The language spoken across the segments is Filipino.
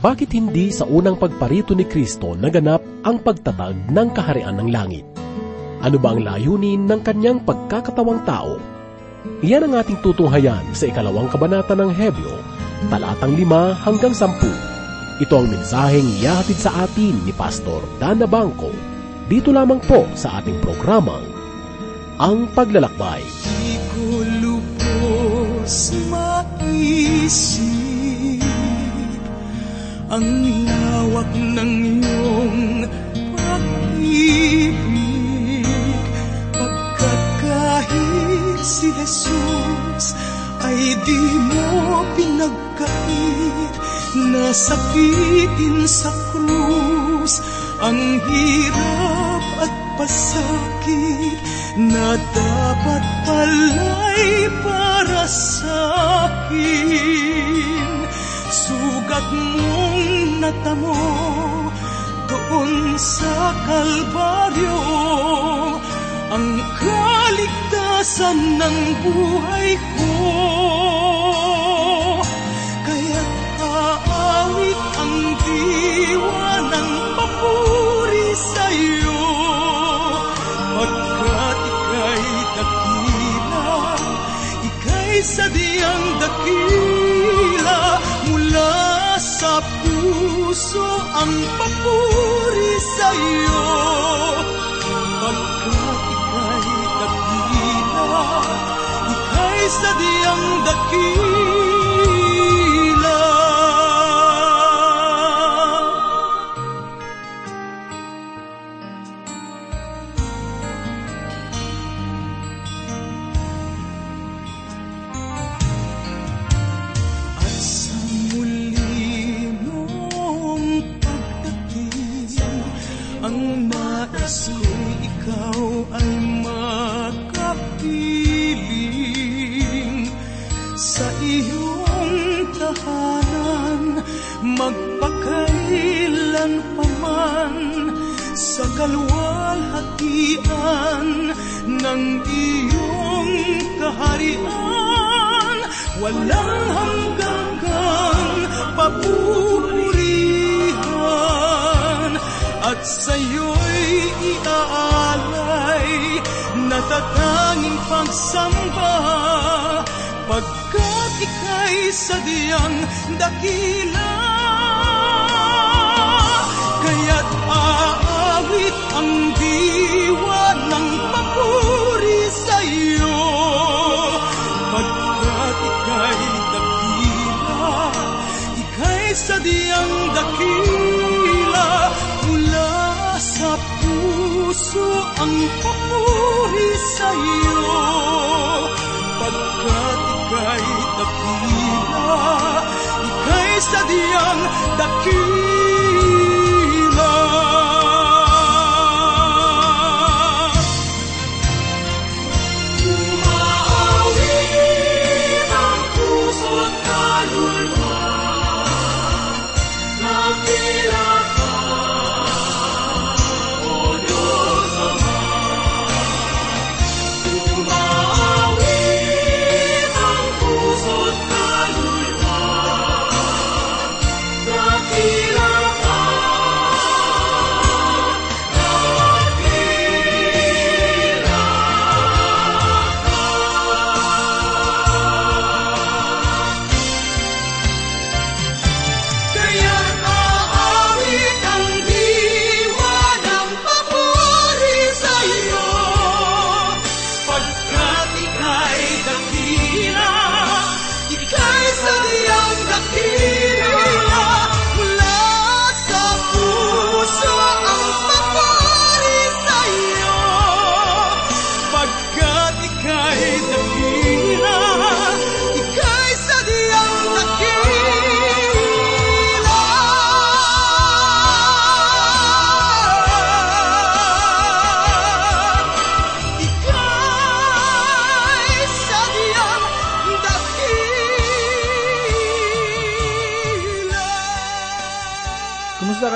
bakit hindi sa unang pagparito ni Kristo naganap ang pagtatag ng kaharian ng langit? Ano ba ang layunin ng kanyang pagkakatawang tao? Iyan ang ating tutunghayan sa ikalawang kabanata ng Hebreo, talatang lima hanggang sampu. Ito ang mensaheng iyahatid sa atin ni Pastor Dana Bangko dito lamang po sa ating programang Ang Paglalakbay. Di ko lubos maisip ang lawak ng iyong pag-ibig. Pagkat kahit si Jesus ay di mo pinagkait nasakitin sa krus ang hirap at pasakit na dapat pala'y para sa akin sugat mong natamo doon sa Kalbaryo. Ang kaligtasan ng buhay ko kaya't aawit ang diwa ng papuri sa iyo pagkat ika'y dakila ika'y sadyang dakila puso ang papuri sa iyo pagkat ika'y dakila ika'y sadyang Walang hanggang papurihan. At sa'yo'y iaalay Natatanging pagsamba. Pagkat ika'y sadyang dakila. Kaya't aawit ang diwa Ika'y sadyang dakila Mula sa puso ang papuri sa iyo Pagkat ika'y dakila Ika'y sadyang dakila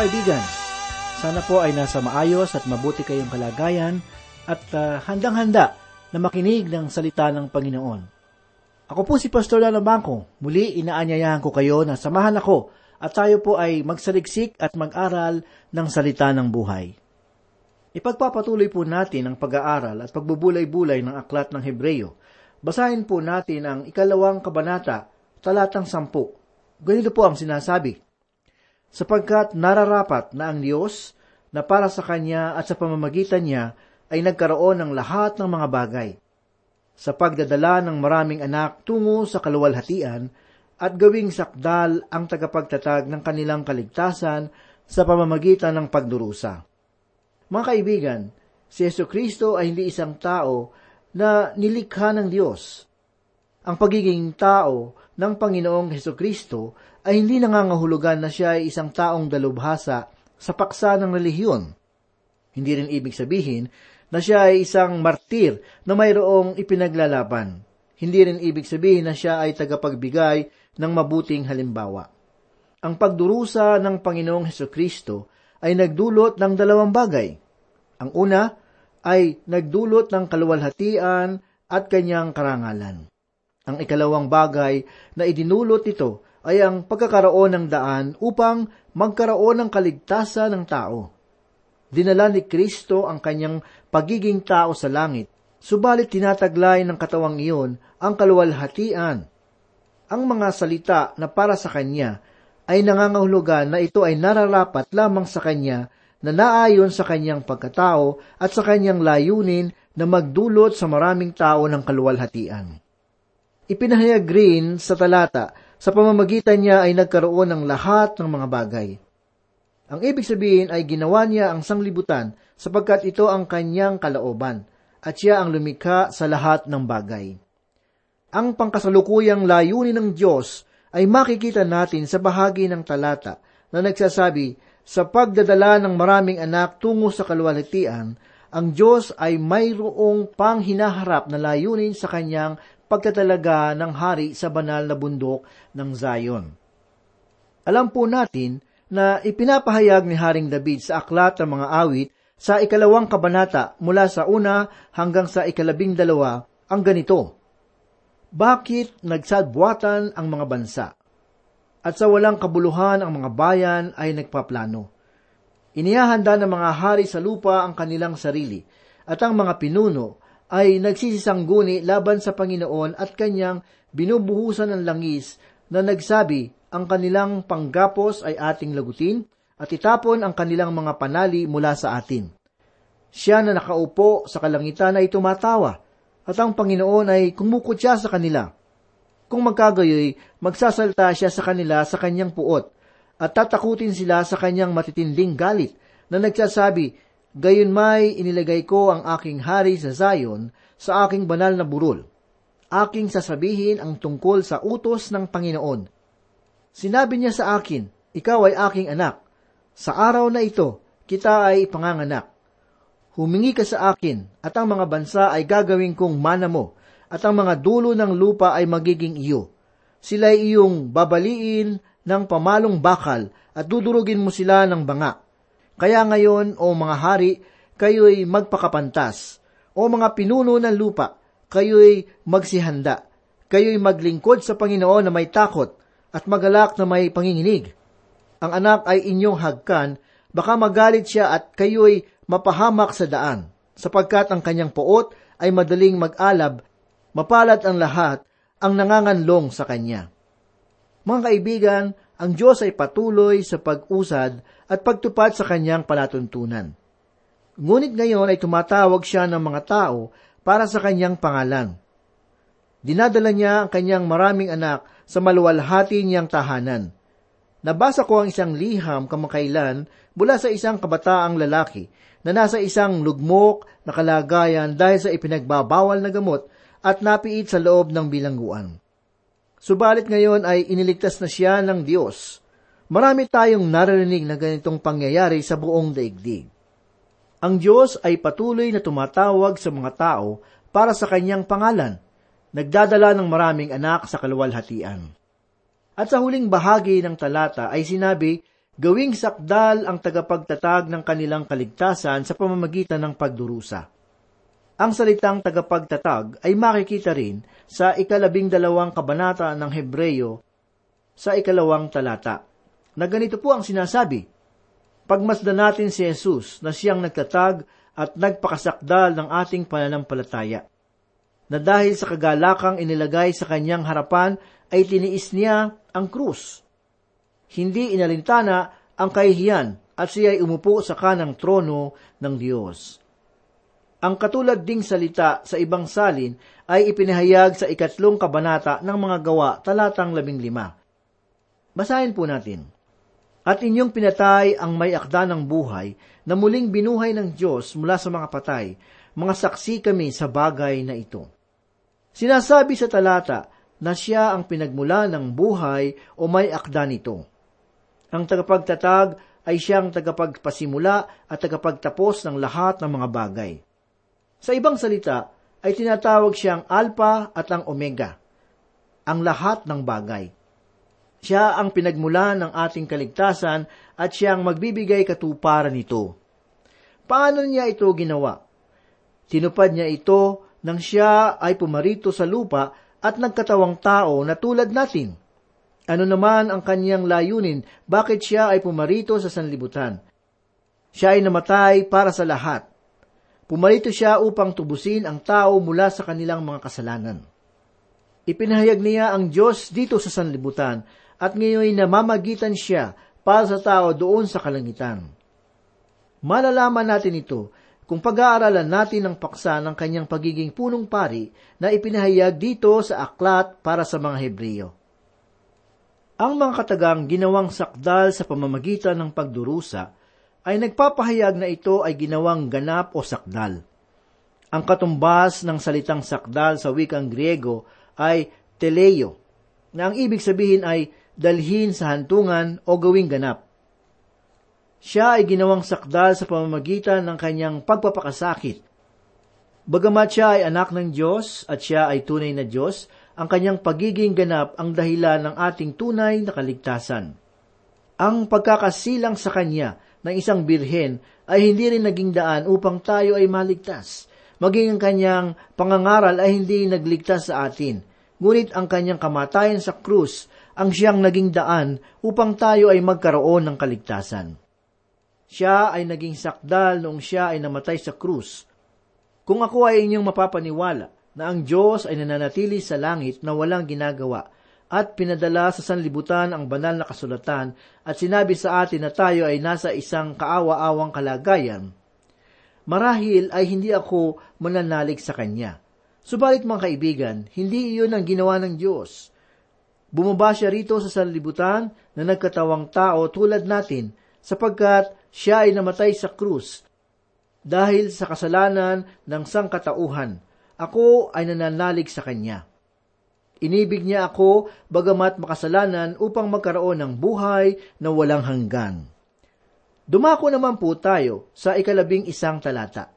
kaibigan? Sana po ay nasa maayos at mabuti kayong kalagayan at ah, handang-handa na makinig ng salita ng Panginoon. Ako po si Pastor Lalo Bangko. Muli inaanyayahan ko kayo na samahan ako at tayo po ay magsaliksik at mag-aral ng salita ng buhay. Ipagpapatuloy po natin ang pag-aaral at pagbubulay-bulay ng aklat ng Hebreyo. Basahin po natin ang ikalawang kabanata, talatang sampu. Ganito po ang sinasabi. Sapagkat nararapat na ang Diyos na para sa Kanya at sa pamamagitan niya ay nagkaroon ng lahat ng mga bagay. Sa pagdadala ng maraming anak tungo sa kaluwalhatian at gawing sakdal ang tagapagtatag ng kanilang kaligtasan sa pamamagitan ng pagdurusa. Mga kaibigan, si Yesu Kristo ay hindi isang tao na nilikha ng Diyos. Ang pagiging tao ng Panginoong Heso Kristo ay hindi nangangahulugan na siya ay isang taong dalubhasa sa paksa ng relihiyon. Hindi rin ibig sabihin na siya ay isang martir na mayroong ipinaglalaban. Hindi rin ibig sabihin na siya ay tagapagbigay ng mabuting halimbawa. Ang pagdurusa ng Panginoong Heso Kristo ay nagdulot ng dalawang bagay. Ang una ay nagdulot ng kaluwalhatian at kanyang karangalan. Ang ikalawang bagay na idinulot nito ay ang pagkakaroon ng daan upang magkaroon ng kaligtasan ng tao. Dinala ni Kristo ang kanyang pagiging tao sa langit, subalit tinataglay ng katawang iyon ang kaluwalhatian. Ang mga salita na para sa kanya ay nangangahulugan na ito ay nararapat lamang sa kanya na naayon sa kanyang pagkatao at sa kanyang layunin na magdulot sa maraming tao ng kaluwalhatian. Ipinahayag rin sa talata, sa pamamagitan niya ay nagkaroon ng lahat ng mga bagay. Ang ibig sabihin ay ginawa niya ang sanglibutan sapagkat ito ang kanyang kalaoban at siya ang lumikha sa lahat ng bagay. Ang pangkasalukuyang layunin ng Diyos ay makikita natin sa bahagi ng talata na nagsasabi, sa pagdadala ng maraming anak tungo sa kaluwalhatian, ang Diyos ay mayroong panghinaharap na layunin sa kanyang pagkatalaga ng hari sa banal na bundok ng Zion. Alam po natin na ipinapahayag ni Haring David sa aklat ng mga awit sa ikalawang kabanata mula sa una hanggang sa ikalabing dalawa ang ganito. Bakit nagsadbuatan ang mga bansa? At sa walang kabuluhan ang mga bayan ay nagpaplano. Inihahanda ng mga hari sa lupa ang kanilang sarili, at ang mga pinuno ay nagsisisangguni laban sa Panginoon at kanyang binubuhusan ng langis na nagsabi, ang kanilang panggapos ay ating lagutin at itapon ang kanilang mga panali mula sa atin. Siya na nakaupo sa kalangitan ay tumatawa at ang Panginoon ay kumukutya sa kanila. Kung magkagayoy, magsasalta siya sa kanila sa kanyang puot, at tatakutin sila sa kanyang matitinding galit, na nagsasabi, Gayon may inilagay ko ang aking hari sa Zion, sa aking banal na burol. Aking sasabihin ang tungkol sa utos ng Panginoon. Sinabi niya sa akin, Ikaw ay aking anak. Sa araw na ito, kita ay panganganak Humingi ka sa akin, at ang mga bansa ay gagawin kong mana mo, at ang mga dulo ng lupa ay magiging iyo. Sila ay iyong babaliin ng pamalong bakal, at dudurugin mo sila ng banga. Kaya ngayon, o mga hari, kayo'y magpakapantas. O mga pinuno ng lupa, kayo'y magsihanda. Kayo'y maglingkod sa Panginoon na may takot, at magalak na may panginginig. Ang anak ay inyong hagkan, baka magalit siya at kayo'y mapahamak sa daan, sapagkat ang kanyang poot ay madaling mag-alab, mapalad ang lahat ang nanganganlong sa kanya. Mga kaibigan, ang Diyos ay patuloy sa pag-usad at pagtupad sa kanyang palatuntunan. Ngunit ngayon ay tumatawag siya ng mga tao para sa kanyang pangalan. Dinadala niya ang kanyang maraming anak sa maluwalhati niyang tahanan. Nabasa ko ang isang liham kamakailan mula sa isang kabataang lalaki na nasa isang lugmok na kalagayan dahil sa ipinagbabawal na gamot at napiit sa loob ng bilangguan. Subalit ngayon ay iniligtas na siya ng Diyos. Marami tayong naririnig na ganitong pangyayari sa buong daigdig. Ang Diyos ay patuloy na tumatawag sa mga tao para sa kanyang pangalan, nagdadala ng maraming anak sa kaluwalhatian. At sa huling bahagi ng talata ay sinabi gawing sakdal ang tagapagtatag ng kanilang kaligtasan sa pamamagitan ng pagdurusa. Ang salitang tagapagtatag ay makikita rin sa ikalabing dalawang kabanata ng Hebreyo sa ikalawang talata. Na ganito po ang sinasabi. Pagmasdan natin si Jesus na siyang nagtatag at nagpakasakdal ng ating pananampalataya. Na dahil sa kagalakang inilagay sa kanyang harapan ay tiniis niya ang krus. Hindi inalintana ang kahihiyan at siya ay umupo sa kanang trono ng Diyos. Ang katulad ding salita sa ibang salin ay ipinahayag sa ikatlong kabanata ng mga gawa talatang labing lima. Basahin po natin. At inyong pinatay ang may akda ng buhay na muling binuhay ng Diyos mula sa mga patay, mga saksi kami sa bagay na ito. Sinasabi sa talata na siya ang pinagmula ng buhay o may akda nito. Ang tagapagtatag ay siyang tagapagpasimula at tagapagtapos ng lahat ng mga bagay. Sa ibang salita, ay tinatawag siyang Alpha at ang Omega, ang lahat ng bagay. Siya ang pinagmula ng ating kaligtasan at siyang magbibigay katuparan nito. Paano niya ito ginawa? Tinupad niya ito nang siya ay pumarito sa lupa at nagkatawang tao na tulad natin. Ano naman ang kanyang layunin? Bakit siya ay pumarito sa sanlibutan? Siya ay namatay para sa lahat. Pumarito siya upang tubusin ang tao mula sa kanilang mga kasalanan. Ipinahayag niya ang Diyos dito sa sanlibutan at ngayon namamagitan siya para sa tao doon sa kalangitan. Malalaman natin ito kung pag-aaralan natin ang paksa ng kanyang pagiging punong pari na ipinahayag dito sa aklat para sa mga Hebreyo. Ang mga katagang ginawang sakdal sa pamamagitan ng pagdurusa ay nagpapahayag na ito ay ginawang ganap o sakdal. Ang katumbas ng salitang sakdal sa wikang Griego ay teleio, na ang ibig sabihin ay dalhin sa hantungan o gawing ganap. Siya ay ginawang sakdal sa pamamagitan ng kanyang pagpapakasakit. Bagamat siya ay anak ng Diyos at siya ay tunay na Diyos, ang kanyang pagiging ganap ang dahilan ng ating tunay na kaligtasan. Ang pagkakasilang sa kanya ng isang birhen ay hindi rin naging daan upang tayo ay maligtas. Maging ang kanyang pangangaral ay hindi nagligtas sa atin. Ngunit ang kanyang kamatayan sa krus ang siyang naging daan upang tayo ay magkaroon ng kaligtasan. Siya ay naging sakdal noong siya ay namatay sa krus. Kung ako ay inyong mapapaniwala na ang Diyos ay nananatili sa langit na walang ginagawa at pinadala sa sanlibutan ang banal na kasulatan at sinabi sa atin na tayo ay nasa isang kaawa-awang kalagayan, marahil ay hindi ako mananalig sa Kanya. Subalit mga kaibigan, hindi iyon ang ginawa ng Diyos. Bumaba siya rito sa sanlibutan na nagkatawang tao tulad natin sapagkat siya ay namatay sa krus dahil sa kasalanan ng sangkatauhan ako ay nananalig sa Kanya. Inibig niya ako bagamat makasalanan upang magkaroon ng buhay na walang hanggan. Dumako naman po tayo sa ikalabing isang talata.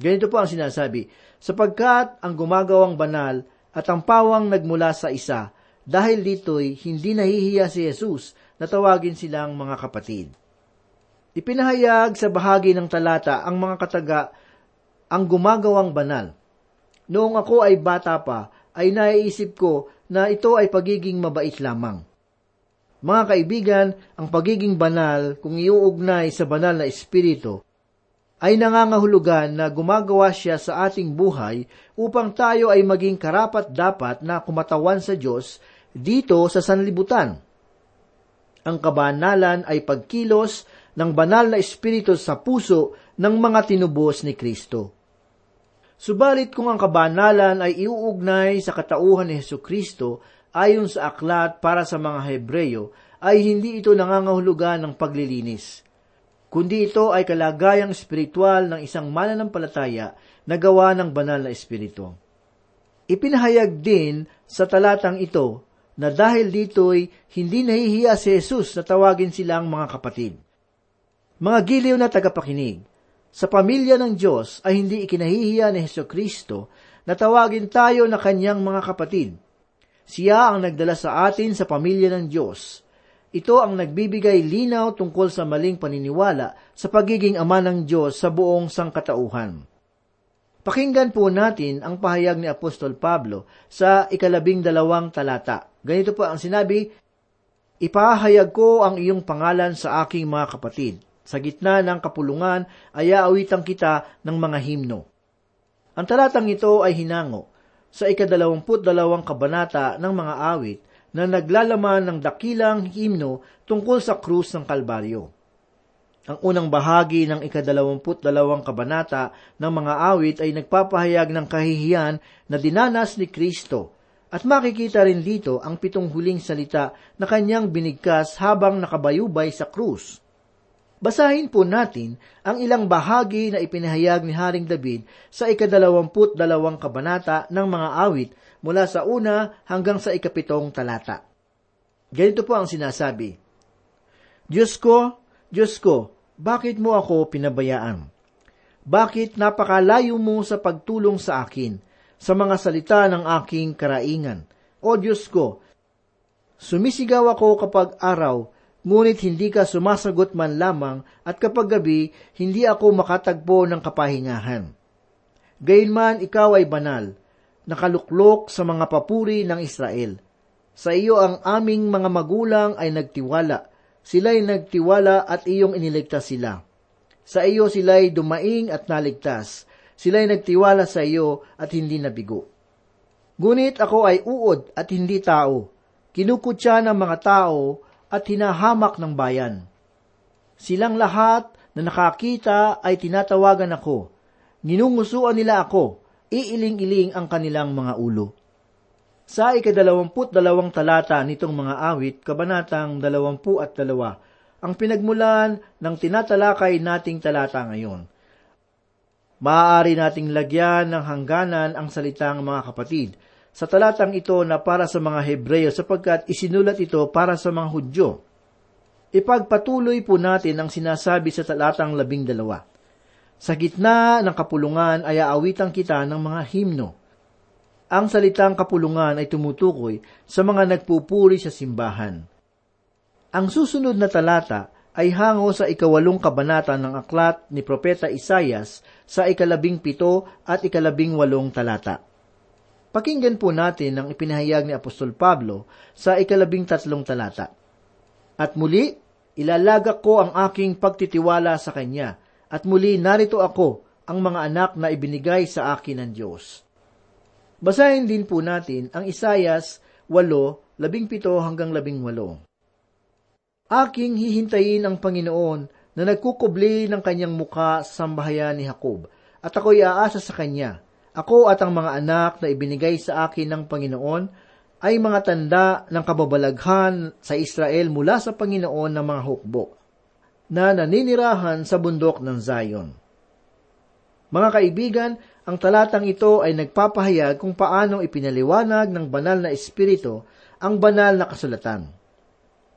Ganito po ang sinasabi, sapagkat ang gumagawang banal at ang pawang nagmula sa isa, dahil dito'y hindi nahihiya si Jesus na tawagin silang mga kapatid. Ipinahayag sa bahagi ng talata ang mga kataga ang gumagawang banal Noong ako ay bata pa, ay naiisip ko na ito ay pagiging mabait lamang. Mga kaibigan, ang pagiging banal, kung iuugnay sa banal na espiritu, ay nangangahulugan na gumagawa siya sa ating buhay upang tayo ay maging karapat-dapat na kumatawan sa Diyos dito sa sanlibutan. Ang kabanalan ay pagkilos ng banal na espiritu sa puso ng mga tinubos ni Kristo. Subalit kung ang kabanalan ay iuugnay sa katauhan ni Heso Kristo ayon sa aklat para sa mga Hebreyo, ay hindi ito nangangahulugan ng paglilinis. Kundi ito ay kalagayang espiritual ng isang mananampalataya na gawa ng banal na espiritu. Ipinahayag din sa talatang ito na dahil dito'y hindi nahihiya si Jesus na tawagin silang mga kapatid. Mga giliw na tagapakinig, sa pamilya ng Diyos ay hindi ikinahihiya ni Heso Kristo na tawagin tayo na kanyang mga kapatid. Siya ang nagdala sa atin sa pamilya ng Diyos. Ito ang nagbibigay linaw tungkol sa maling paniniwala sa pagiging ama ng Diyos sa buong sangkatauhan. Pakinggan po natin ang pahayag ni Apostol Pablo sa ikalabing dalawang talata. Ganito po ang sinabi, Ipahayag ko ang iyong pangalan sa aking mga kapatid. Sa gitna ng kapulungan ay aawitan kita ng mga himno. Ang talatang ito ay hinango sa ikadalawamput dalawang kabanata ng mga awit na naglalaman ng dakilang himno tungkol sa krus ng Kalbaryo. Ang unang bahagi ng ikadalawamput dalawang kabanata ng mga awit ay nagpapahayag ng kahihiyan na dinanas ni Kristo at makikita rin dito ang pitong huling salita na kanyang binigkas habang nakabayubay sa krus. Basahin po natin ang ilang bahagi na ipinahayag ni Haring David sa ikadalawamput dalawang kabanata ng mga awit mula sa una hanggang sa ikapitong talata. Ganito po ang sinasabi, Diyos ko, Diyos ko, bakit mo ako pinabayaan? Bakit napakalayo mo sa pagtulong sa akin? sa mga salita ng aking karaingan. O Diyos ko, sumisigaw ako kapag araw, ngunit hindi ka sumasagot man lamang at kapag gabi, hindi ako makatagpo ng kapahingahan. Gayunman ikaw ay banal, nakaluklok sa mga papuri ng Israel. Sa iyo ang aming mga magulang ay nagtiwala, sila'y nagtiwala at iyong iniligtas sila. Sa iyo sila'y dumaing at naligtas, Sila'y nagtiwala sa iyo at hindi nabigo. Ngunit ako ay uod at hindi tao. Kinukutya ng mga tao at hinahamak ng bayan. Silang lahat na nakakita ay tinatawagan ako. Ninungusuan nila ako. Iiling-iling ang kanilang mga ulo. Sa ikadalawamput dalawang talata nitong mga awit, kabanatang dalawampu at dalawa, ang pinagmulan ng tinatalakay nating talata ngayon maaari nating lagyan ng hangganan ang salitang mga kapatid sa talatang ito na para sa mga Hebreyo sapagkat isinulat ito para sa mga Hudyo. Ipagpatuloy po natin ang sinasabi sa talatang labing dalawa. Sa gitna ng kapulungan ay aawitan kita ng mga himno. Ang salitang kapulungan ay tumutukoy sa mga nagpupuri sa simbahan. Ang susunod na talata ay hango sa ikawalong kabanata ng aklat ni Propeta Isayas sa ikalabing pito at ikalabing walong talata. Pakinggan po natin ang ipinahayag ni Apostol Pablo sa ikalabing tatlong talata. At muli, ilalagak ko ang aking pagtitiwala sa Kanya, at muli narito ako, ang mga anak na ibinigay sa akin ng Diyos. Basahin din po natin ang Isayas 8, 17 hanggang 18. Aking hihintayin ang Panginoon na nagkukubli ng kanyang muka sa sambahayan ni Jacob, at ako'y aasa sa kanya. Ako at ang mga anak na ibinigay sa akin ng Panginoon ay mga tanda ng kababalaghan sa Israel mula sa Panginoon ng mga hukbo, na naninirahan sa bundok ng Zion. Mga kaibigan, ang talatang ito ay nagpapahayag kung paanong ipinaliwanag ng banal na espiritu ang banal na kasulatan.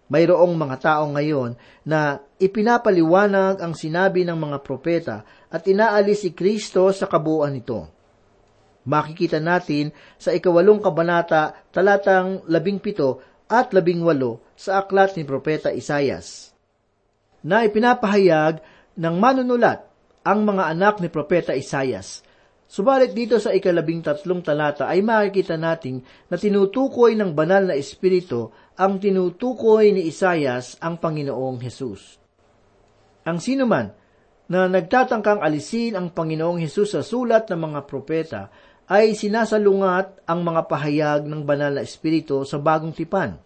Mayroong mga tao ngayon na ipinapaliwanag ang sinabi ng mga propeta at inaalis si Kristo sa kabuuan nito. Makikita natin sa ikawalong kabanata talatang labing pito at labing walo sa aklat ni Propeta Isayas na ipinapahayag ng manunulat ang mga anak ni Propeta Isayas. Subalit dito sa ikalabing tatlong talata ay makikita natin na tinutukoy ng banal na espiritu ang tinutukoy ni Isayas ang Panginoong Hesus. Ang sinuman na nagtatangkang alisin ang Panginoong Hesus sa sulat ng mga propeta ay sinasalungat ang mga pahayag ng banal na espiritu sa bagong tipan.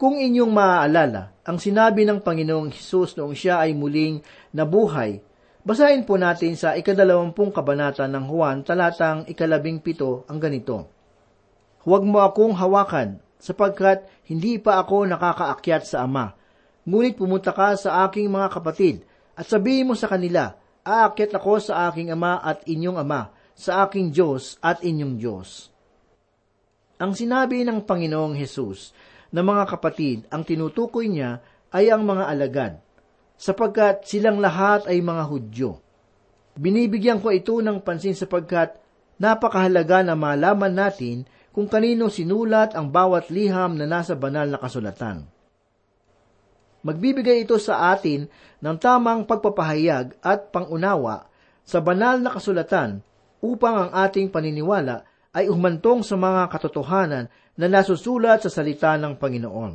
Kung inyong maaalala, ang sinabi ng Panginoong Hesus noong siya ay muling nabuhay, basahin po natin sa ikadalawampung kabanata ng Juan talatang ikalabing pito ang ganito. Huwag mo akong hawakan, sapagkat hindi pa ako nakakaakyat sa Ama. Ngunit pumunta ka sa aking mga kapatid at sabihin mo sa kanila, aakyat ako sa aking Ama at inyong Ama, sa aking Diyos at inyong Diyos. Ang sinabi ng Panginoong Hesus na mga kapatid, ang tinutukoy niya ay ang mga alagad, sapagkat silang lahat ay mga Hudyo. Binibigyan ko ito ng pansin sapagkat napakahalaga na malaman natin kung kanino sinulat ang bawat liham na nasa banal na kasulatan. Magbibigay ito sa atin ng tamang pagpapahayag at pangunawa sa banal na kasulatan upang ang ating paniniwala ay umantong sa mga katotohanan na nasusulat sa salita ng Panginoon.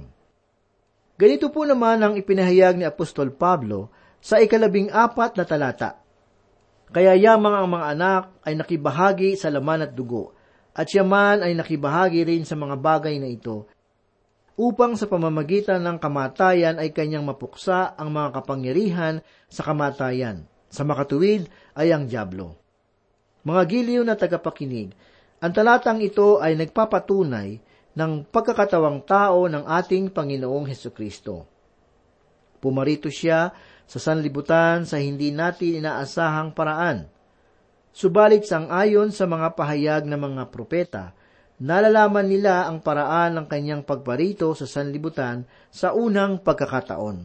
Ganito po naman ang ipinahayag ni Apostol Pablo sa ikalabing apat na talata. Kaya yamang ang mga anak ay nakibahagi sa laman at dugo, at siya ay nakibahagi rin sa mga bagay na ito, upang sa pamamagitan ng kamatayan ay kanyang mapuksa ang mga kapangyarihan sa kamatayan. Sa makatuwid ay ang Diablo. Mga giliw na tagapakinig, ang talatang ito ay nagpapatunay ng pagkakatawang tao ng ating Panginoong Heso Kristo. Pumarito siya sa sanlibutan sa hindi natin inaasahang paraan. Subalit sang ayon sa mga pahayag ng mga propeta, nalalaman nila ang paraan ng kanyang pagparito sa sanlibutan sa unang pagkakataon.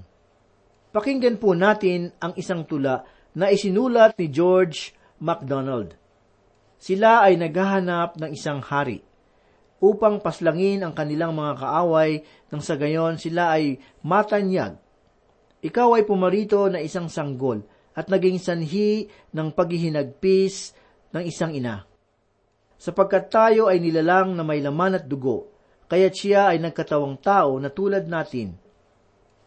Pakinggan po natin ang isang tula na isinulat ni George MacDonald. Sila ay naghahanap ng isang hari upang paslangin ang kanilang mga kaaway nang sa gayon sila ay matanyag. Ikaw ay pumarito na isang sanggol at naging sanhi ng paghihinagpis ng isang ina. Sapagkat tayo ay nilalang na may laman at dugo, kaya't siya ay nagkatawang tao na tulad natin.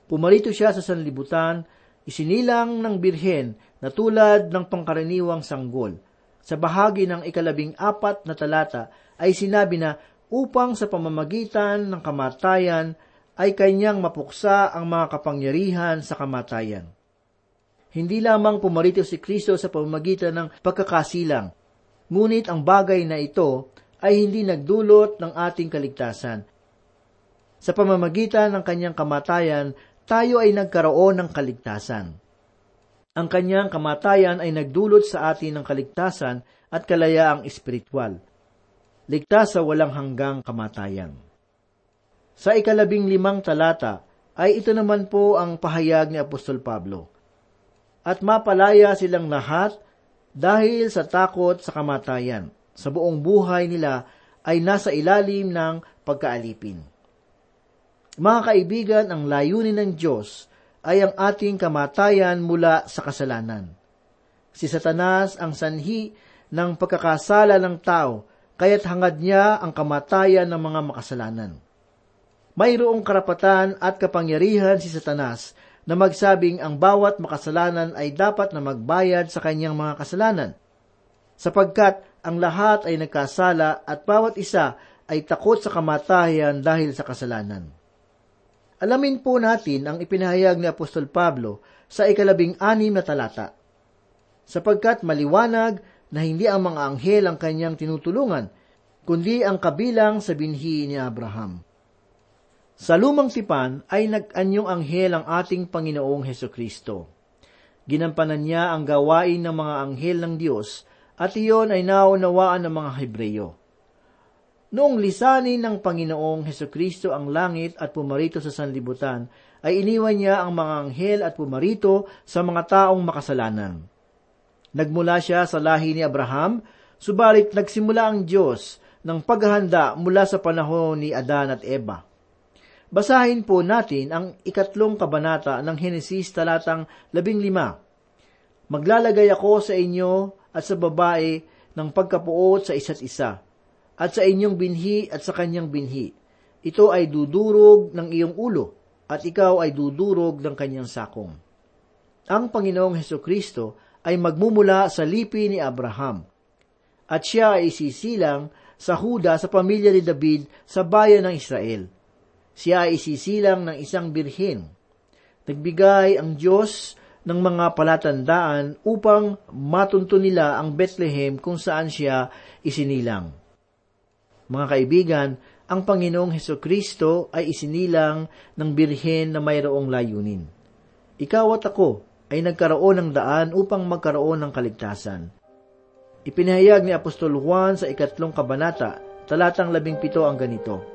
Pumarito siya sa sanlibutan, isinilang ng birhen na tulad ng pangkaraniwang sanggol. Sa bahagi ng ikalabing apat na talata ay sinabi na upang sa pamamagitan ng kamatayan ay kanyang mapuksa ang mga kapangyarihan sa kamatayan. Hindi lamang pumarito si Kristo sa pamamagitan ng pagkakasilang, ngunit ang bagay na ito ay hindi nagdulot ng ating kaligtasan. Sa pamamagitan ng kanyang kamatayan, tayo ay nagkaroon ng kaligtasan. Ang kanyang kamatayan ay nagdulot sa atin ng kaligtasan at kalayaang espiritual ligtas sa walang hanggang kamatayan. Sa ikalabing limang talata ay ito naman po ang pahayag ni Apostol Pablo. At mapalaya silang lahat dahil sa takot sa kamatayan. Sa buong buhay nila ay nasa ilalim ng pagkaalipin. Mga kaibigan, ang layunin ng Diyos ay ang ating kamatayan mula sa kasalanan. Si Satanas ang sanhi ng pagkakasala ng tao kaya't hangad niya ang kamatayan ng mga makasalanan. Mayroong karapatan at kapangyarihan si Satanas na magsabing ang bawat makasalanan ay dapat na magbayad sa kanyang mga kasalanan, sapagkat ang lahat ay nagkasala at bawat isa ay takot sa kamatayan dahil sa kasalanan. Alamin po natin ang ipinahayag ni Apostol Pablo sa ikalabing anim na talata. Sapagkat maliwanag na hindi ang mga anghel ang kanyang tinutulungan, kundi ang kabilang sa binhi ni Abraham. Sa lumang tipan ay nag-anyong anghel ang ating Panginoong Heso Kristo. Ginampanan niya ang gawain ng mga anghel ng Diyos at iyon ay naunawaan ng mga Hebreyo. Noong lisanin ng Panginoong Heso Kristo ang langit at pumarito sa sanlibutan, ay iniwan niya ang mga anghel at pumarito sa mga taong makasalanan. Nagmula siya sa lahi ni Abraham, subalit nagsimula ang Diyos ng paghahanda mula sa panahon ni Adan at Eva. Basahin po natin ang ikatlong kabanata ng Henesis talatang labing lima. Maglalagay ako sa inyo at sa babae ng pagkapuot sa isa't isa, at sa inyong binhi at sa kanyang binhi. Ito ay dudurog ng iyong ulo, at ikaw ay dudurog ng kanyang sakong. Ang Panginoong Heso Kristo ay magmumula sa lipi ni Abraham. At siya ay isisilang sa Huda sa pamilya ni David sa bayan ng Israel. Siya ay isisilang ng isang birhen. Nagbigay ang Diyos ng mga palatandaan upang matunto nila ang Bethlehem kung saan siya isinilang. Mga kaibigan, ang Panginoong Heso Kristo ay isinilang ng birhen na mayroong layunin. Ikaw at ako ay nagkaroon ng daan upang magkaroon ng kaligtasan. Ipinahayag ni Apostol Juan sa ikatlong kabanata, talatang labing pito ang ganito,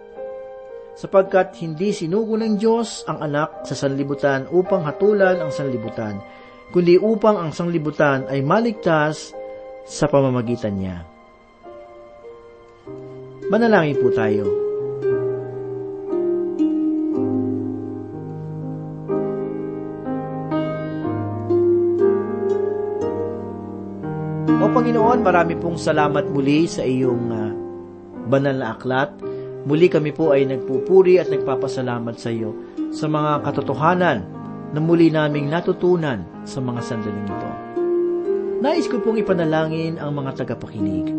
Sapagkat hindi sinugo ng Diyos ang anak sa sanlibutan upang hatulan ang sanlibutan, kundi upang ang sanlibutan ay maligtas sa pamamagitan niya. Manalangin po tayo. O Panginoon, marami pong salamat muli sa iyong uh, banal na aklat Muli kami po ay nagpupuri at nagpapasalamat sa iyo sa mga katotohanan na muli naming natutunan sa mga sandaling ito. Nais ko pong ipanalangin ang mga tagapakinig.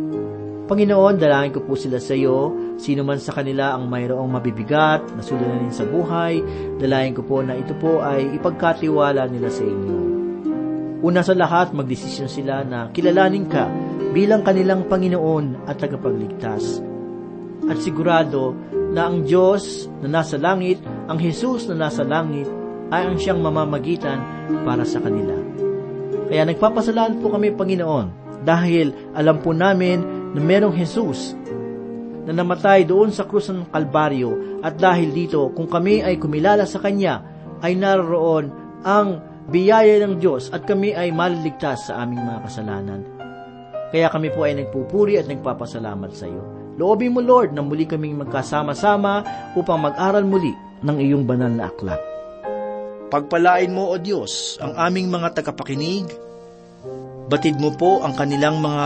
Panginoon, dalangin ko po sila sa iyo, sino man sa kanila ang mayroong mabibigat na suliranin sa buhay, dalangin ko po na ito po ay ipagkatiwala nila sa inyo. Una sa lahat, magdesisyon sila na kilalanin ka bilang kanilang Panginoon at tagapagligtas. At sigurado na ang Diyos na nasa langit, ang Jesus na nasa langit, ay ang siyang mamamagitan para sa kanila. Kaya nagpapasalamat po kami, Panginoon, dahil alam po namin na merong Jesus na namatay doon sa krus ng Kalbaryo at dahil dito, kung kami ay kumilala sa Kanya, ay naroon ang biyaya ng Diyos at kami ay maliligtas sa aming mga kasalanan. Kaya kami po ay nagpupuri at nagpapasalamat sa iyo. Loobin mo, Lord, na muli kaming magkasama-sama upang mag-aral muli ng iyong banal na aklat. Pagpalain mo, O Diyos, ang aming mga tagapakinig. Batid mo po ang kanilang mga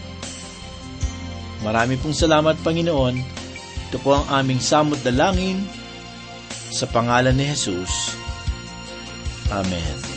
Marami pong salamat, Panginoon. Ito po ang aming samot dalangin sa pangalan ni Jesus. Amen.